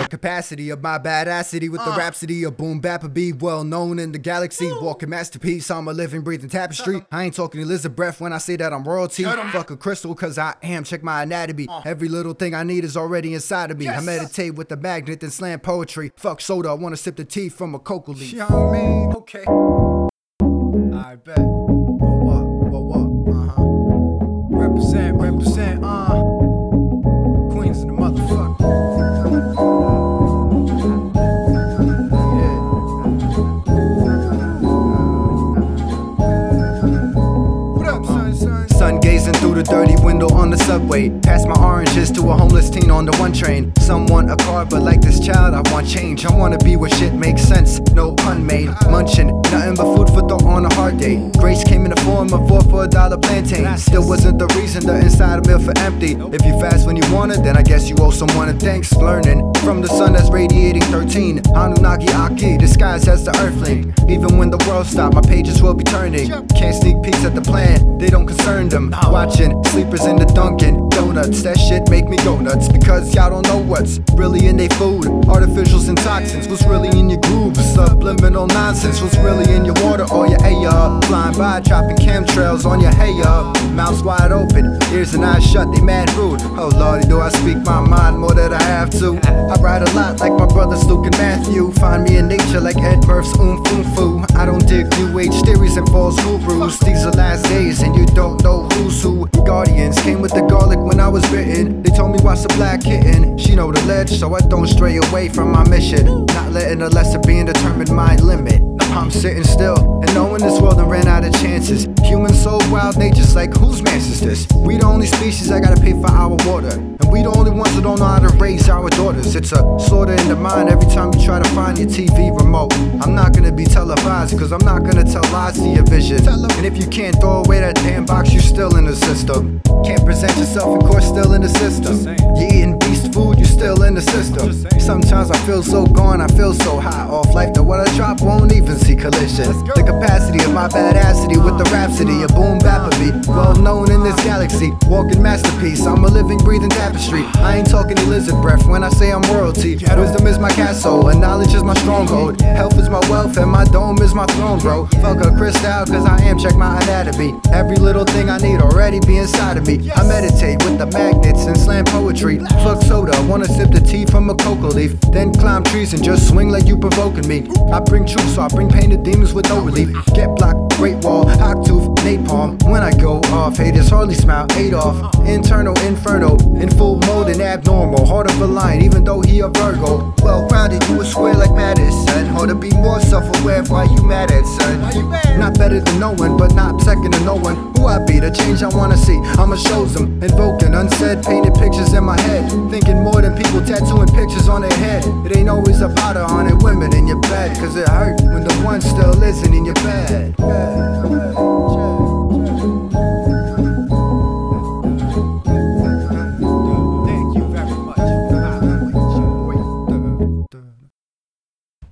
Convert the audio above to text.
The capacity of my badassity with the rhapsody of boom bap be well known in the galaxy. Walking masterpiece, I'm a living, breathing tapestry. I ain't talking Elizabeth when I say that I'm royalty. Fuck a crystal, cause I am. Check my anatomy. Every little thing I need is already inside of me. I meditate with the magnet and slam poetry. Fuck soda, I wanna sip the tea from a cocoa leaf. You know what I mean? Okay. Dirty window on the subway. Pass my oranges to a homeless teen on the one train. Some want a car, but like this child, I want change. I wanna be where shit makes sense. No pun made. Munching, nothing but food for thought on a hard day. Grace came in the form of four for a dollar plantain. Still wasn't the reason the inside of milk for empty. If you fast when you want it, then I guess you owe someone a thanks. Learning from the sun that's radiating 13. Anunnaki Aki, disguised as the earthling. Even when the world stops, my pages will be turning. Can't sneak peeks at the plan, they don't concern them. Watching sleepers in the Dunkin' Donuts, that shit make me go nuts because y'all don't know what's really in their food. Artificials and toxins, what's really in your grooves? Subliminal nonsense, what's really in your water or your air? Flying by, dropping chemtrails on your hay up. Mouths wide open, ears and eyes shut, they mad rude. Oh lordy, do I speak my mind more than I have to? I write a lot like my brothers Luke and Matthew. Find me in nature like Ed Murph's Oom Foo. I don't dig new age theories and false gurus. These are last days and you don't know who's who. Guardians came with the garlic when I was bitten. They told me watch the black kitten. She know the ledge, so I don't stray away from my mission. Not letting a lesser being determine my limit. I'm sitting still and knowing this world done ran out of chances. Human soul, wild nature's like, whose mess is this? We the only species that gotta pay for our water. And we the only ones that don't know how to raise our daughters. It's a slaughter in the mind every time you try to find your TV remote. I'm not gonna be televised, cause I'm not gonna tell lies to your vision. And if you can't throw away that damn box, you still in the system. Can't present yourself, of course, still in the system. You eating beast food, you're still in the system. Sometimes I feel so gone, I feel so high off life that what I drop won't even see collision. The capacity of my badassity with the rhapsody, a boom bap beat, well known in this galaxy. Walking masterpiece, I'm a living, breathing tapestry. I ain't talking Elizabeth Breath when I say I'm royalty. Wisdom is my castle, and knowledge is my stronghold. Health is my wealth, and my dome is my throne, bro. Fuck a crystal, cause I am, check my anatomy. Every little thing I need already be inside of me. I meditate with the magnets and slam poetry. Fuck soda, wanna sip the tea from a cocoa leaf. Then climb trees and just swing like you provoking me. I bring truth, so I bring painted demons with no relief. Get blocked, great wall, hot tooth, napalm. When I go off, haters hardly smile, Adolf. Internal inferno, in full mode and abnormal. Heart of a lion, even though he a Virgo. Well rounded, you a square like Madison. Hard to be more self aware why you mad at, son. Not better than no one, but not second to no one. Who I be, the change I wanna see. I'ma show them, invoking unsaid, painted pictures in my head. Thinking more than people tattooing pictures on their head. It ain't always about a hundred women in your bed, cause it hurt when the one still isn't in your bed.